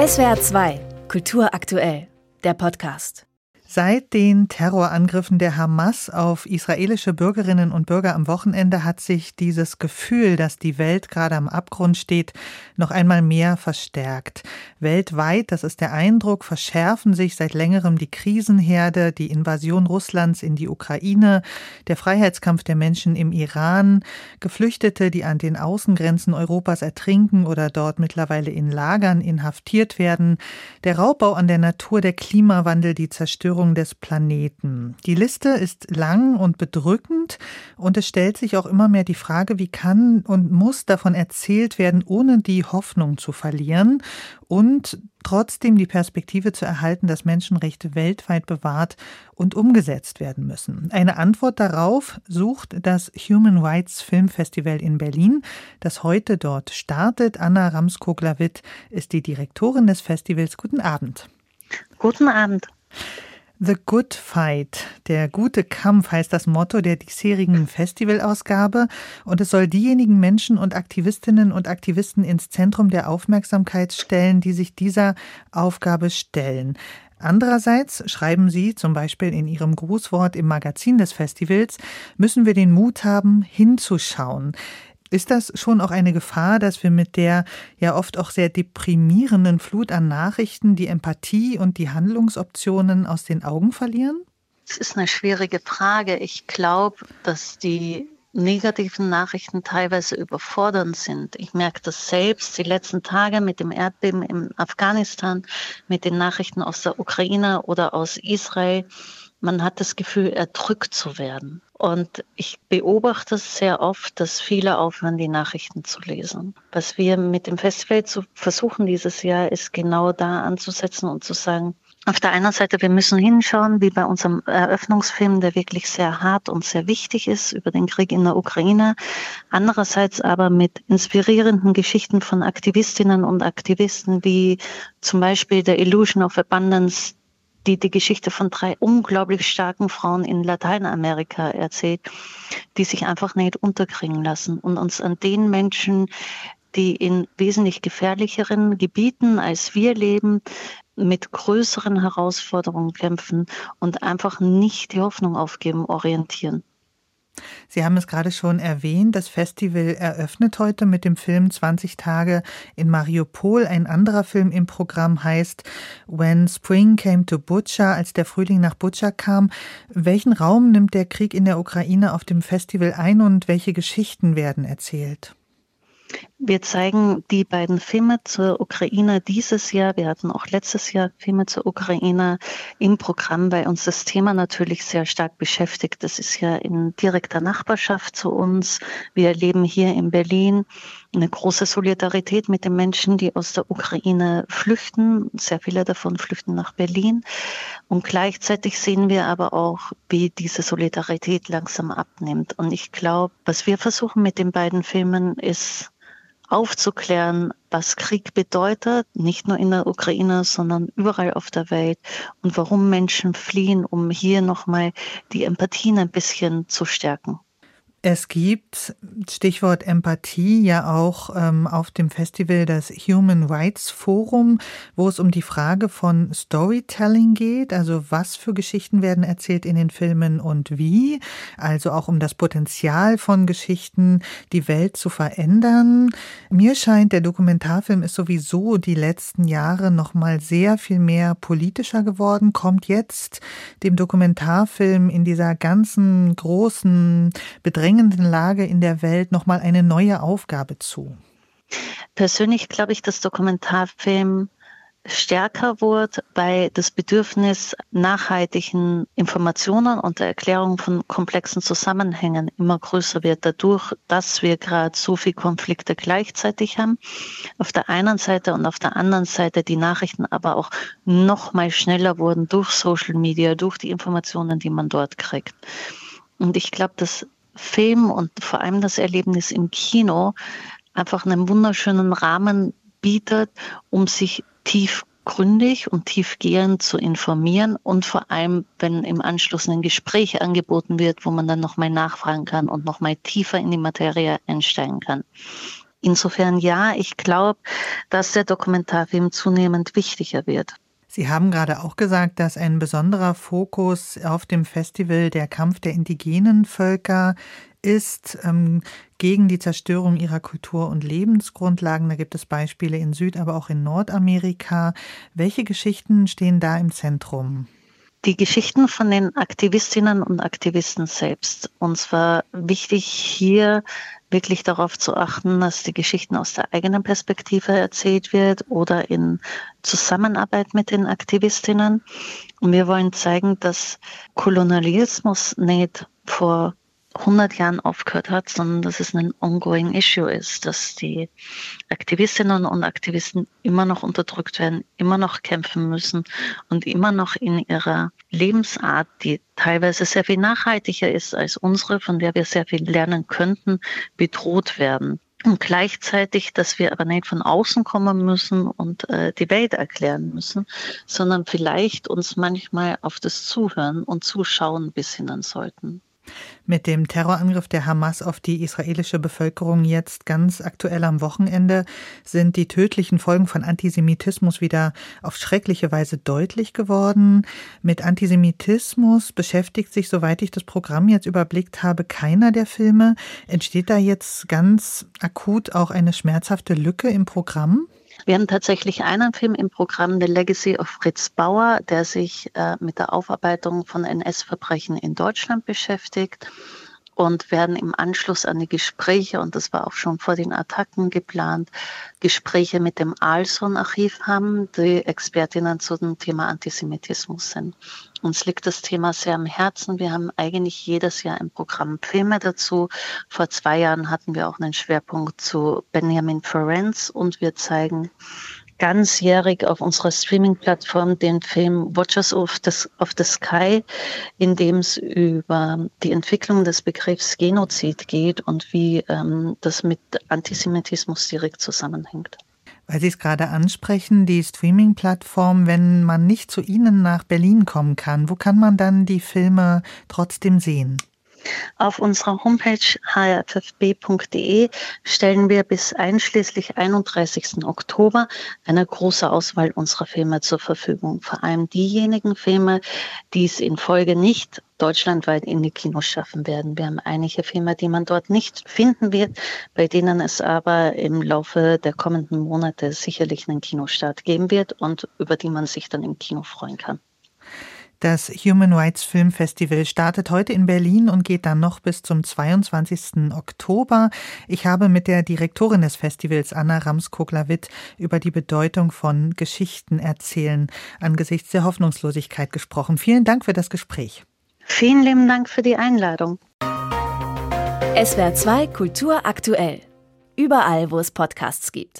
SWR 2, Kultur aktuell, der Podcast. Seit den Terrorangriffen der Hamas auf israelische Bürgerinnen und Bürger am Wochenende hat sich dieses Gefühl, dass die Welt gerade am Abgrund steht, noch einmal mehr verstärkt. Weltweit, das ist der Eindruck, verschärfen sich seit längerem die Krisenherde, die Invasion Russlands in die Ukraine, der Freiheitskampf der Menschen im Iran, Geflüchtete, die an den Außengrenzen Europas ertrinken oder dort mittlerweile in Lagern inhaftiert werden, der Raubbau an der Natur, der Klimawandel, die Zerstörung des Planeten. Die Liste ist lang und bedrückend und es stellt sich auch immer mehr die Frage, wie kann und muss davon erzählt werden, ohne die Hoffnung zu verlieren und trotzdem die Perspektive zu erhalten, dass Menschenrechte weltweit bewahrt und umgesetzt werden müssen. Eine Antwort darauf sucht das Human Rights Film Festival in Berlin, das heute dort startet. Anna Ramskog-Lawitt ist die Direktorin des Festivals. Guten Abend. Guten Abend. The Good Fight, der gute Kampf heißt das Motto der diesjährigen Festivalausgabe und es soll diejenigen Menschen und Aktivistinnen und Aktivisten ins Zentrum der Aufmerksamkeit stellen, die sich dieser Aufgabe stellen. Andererseits schreiben Sie zum Beispiel in Ihrem Grußwort im Magazin des Festivals, müssen wir den Mut haben, hinzuschauen. Ist das schon auch eine Gefahr, dass wir mit der ja oft auch sehr deprimierenden Flut an Nachrichten die Empathie und die Handlungsoptionen aus den Augen verlieren? Das ist eine schwierige Frage. Ich glaube, dass die negativen Nachrichten teilweise überfordernd sind. Ich merke das selbst die letzten Tage mit dem Erdbeben in Afghanistan, mit den Nachrichten aus der Ukraine oder aus Israel man hat das Gefühl, erdrückt zu werden. Und ich beobachte sehr oft, dass viele aufhören, die Nachrichten zu lesen. Was wir mit dem Festival zu versuchen dieses Jahr, ist genau da anzusetzen und zu sagen, auf der einen Seite, wir müssen hinschauen, wie bei unserem Eröffnungsfilm, der wirklich sehr hart und sehr wichtig ist über den Krieg in der Ukraine. Andererseits aber mit inspirierenden Geschichten von Aktivistinnen und Aktivisten, wie zum Beispiel der Illusion of Abundance, die die Geschichte von drei unglaublich starken Frauen in Lateinamerika erzählt, die sich einfach nicht unterkriegen lassen und uns an den Menschen, die in wesentlich gefährlicheren Gebieten als wir leben, mit größeren Herausforderungen kämpfen und einfach nicht die Hoffnung aufgeben, orientieren. Sie haben es gerade schon erwähnt, das Festival eröffnet heute mit dem Film 20 Tage in Mariupol. Ein anderer Film im Programm heißt When Spring Came to Butcher, als der Frühling nach Butcher kam. Welchen Raum nimmt der Krieg in der Ukraine auf dem Festival ein und welche Geschichten werden erzählt? Wir zeigen die beiden Filme zur Ukraine dieses Jahr. Wir hatten auch letztes Jahr Filme zur Ukraine im Programm, weil uns das Thema natürlich sehr stark beschäftigt. Das ist ja in direkter Nachbarschaft zu uns. Wir erleben hier in Berlin eine große Solidarität mit den Menschen, die aus der Ukraine flüchten. Sehr viele davon flüchten nach Berlin. Und gleichzeitig sehen wir aber auch, wie diese Solidarität langsam abnimmt. Und ich glaube, was wir versuchen mit den beiden Filmen ist, aufzuklären, was Krieg bedeutet, nicht nur in der Ukraine, sondern überall auf der Welt und warum Menschen fliehen, um hier nochmal die Empathien ein bisschen zu stärken. Es gibt, Stichwort Empathie, ja auch ähm, auf dem Festival das Human Rights Forum, wo es um die Frage von Storytelling geht, also was für Geschichten werden erzählt in den Filmen und wie, also auch um das Potenzial von Geschichten, die Welt zu verändern. Mir scheint, der Dokumentarfilm ist sowieso die letzten Jahre noch mal sehr viel mehr politischer geworden, kommt jetzt dem Dokumentarfilm in dieser ganzen großen Bedrängnis drängenden Lage in der Welt nochmal eine neue Aufgabe zu? Persönlich glaube ich, dass Dokumentarfilm stärker wird, weil das Bedürfnis nachhaltigen Informationen und der Erklärung von komplexen Zusammenhängen immer größer wird, dadurch, dass wir gerade so viele Konflikte gleichzeitig haben. Auf der einen Seite und auf der anderen Seite die Nachrichten aber auch noch mal schneller wurden durch Social Media, durch die Informationen, die man dort kriegt. Und ich glaube, dass Film und vor allem das Erlebnis im Kino einfach einen wunderschönen Rahmen bietet, um sich tiefgründig und tiefgehend zu informieren und vor allem, wenn im Anschluss ein Gespräch angeboten wird, wo man dann nochmal nachfragen kann und nochmal tiefer in die Materie einsteigen kann. Insofern ja, ich glaube, dass der Dokumentarfilm zunehmend wichtiger wird. Sie haben gerade auch gesagt, dass ein besonderer Fokus auf dem Festival der Kampf der indigenen Völker ist ähm, gegen die Zerstörung ihrer Kultur und Lebensgrundlagen. Da gibt es Beispiele in Süd, aber auch in Nordamerika. Welche Geschichten stehen da im Zentrum? Die Geschichten von den Aktivistinnen und Aktivisten selbst. Und zwar wichtig hier wirklich darauf zu achten, dass die Geschichten aus der eigenen Perspektive erzählt wird oder in Zusammenarbeit mit den Aktivistinnen. Und wir wollen zeigen, dass Kolonialismus nicht vor 100 Jahren aufgehört hat, sondern dass es ein ongoing issue ist, dass die Aktivistinnen und Aktivisten immer noch unterdrückt werden, immer noch kämpfen müssen und immer noch in ihrer Lebensart, die teilweise sehr viel nachhaltiger ist als unsere, von der wir sehr viel lernen könnten, bedroht werden. Und gleichzeitig, dass wir aber nicht von außen kommen müssen und äh, die Welt erklären müssen, sondern vielleicht uns manchmal auf das Zuhören und Zuschauen besinnen sollten. Mit dem Terrorangriff der Hamas auf die israelische Bevölkerung jetzt ganz aktuell am Wochenende sind die tödlichen Folgen von Antisemitismus wieder auf schreckliche Weise deutlich geworden. Mit Antisemitismus beschäftigt sich, soweit ich das Programm jetzt überblickt habe, keiner der Filme. Entsteht da jetzt ganz akut auch eine schmerzhafte Lücke im Programm? Wir haben tatsächlich einen Film im Programm, The Legacy of Fritz Bauer, der sich äh, mit der Aufarbeitung von NS-Verbrechen in Deutschland beschäftigt und werden im Anschluss an die Gespräche, und das war auch schon vor den Attacken geplant, Gespräche mit dem Alson-Archiv haben, die Expertinnen zu dem Thema Antisemitismus sind. Uns liegt das Thema sehr am Herzen. Wir haben eigentlich jedes Jahr im Programm Filme dazu. Vor zwei Jahren hatten wir auch einen Schwerpunkt zu Benjamin Ferenc und wir zeigen ganzjährig auf unserer Streaming-Plattform den Film Watchers of the, of the Sky, in dem es über die Entwicklung des Begriffs Genozid geht und wie ähm, das mit Antisemitismus direkt zusammenhängt. Weil Sie es gerade ansprechen, die Streaming-Plattform, wenn man nicht zu Ihnen nach Berlin kommen kann, wo kann man dann die Filme trotzdem sehen? Auf unserer Homepage hrffb.de stellen wir bis einschließlich 31. Oktober eine große Auswahl unserer Filme zur Verfügung. Vor allem diejenigen Filme, die es in Folge nicht deutschlandweit in die Kinos schaffen werden. Wir haben einige Filme, die man dort nicht finden wird, bei denen es aber im Laufe der kommenden Monate sicherlich einen Kinostart geben wird und über die man sich dann im Kino freuen kann. Das Human Rights Film Festival startet heute in Berlin und geht dann noch bis zum 22. Oktober. Ich habe mit der Direktorin des Festivals, Anna Ramskogler-Witt, über die Bedeutung von Geschichten erzählen angesichts der Hoffnungslosigkeit gesprochen. Vielen Dank für das Gespräch. Vielen lieben Dank für die Einladung. SWR 2 Kultur aktuell. Überall, wo es Podcasts gibt.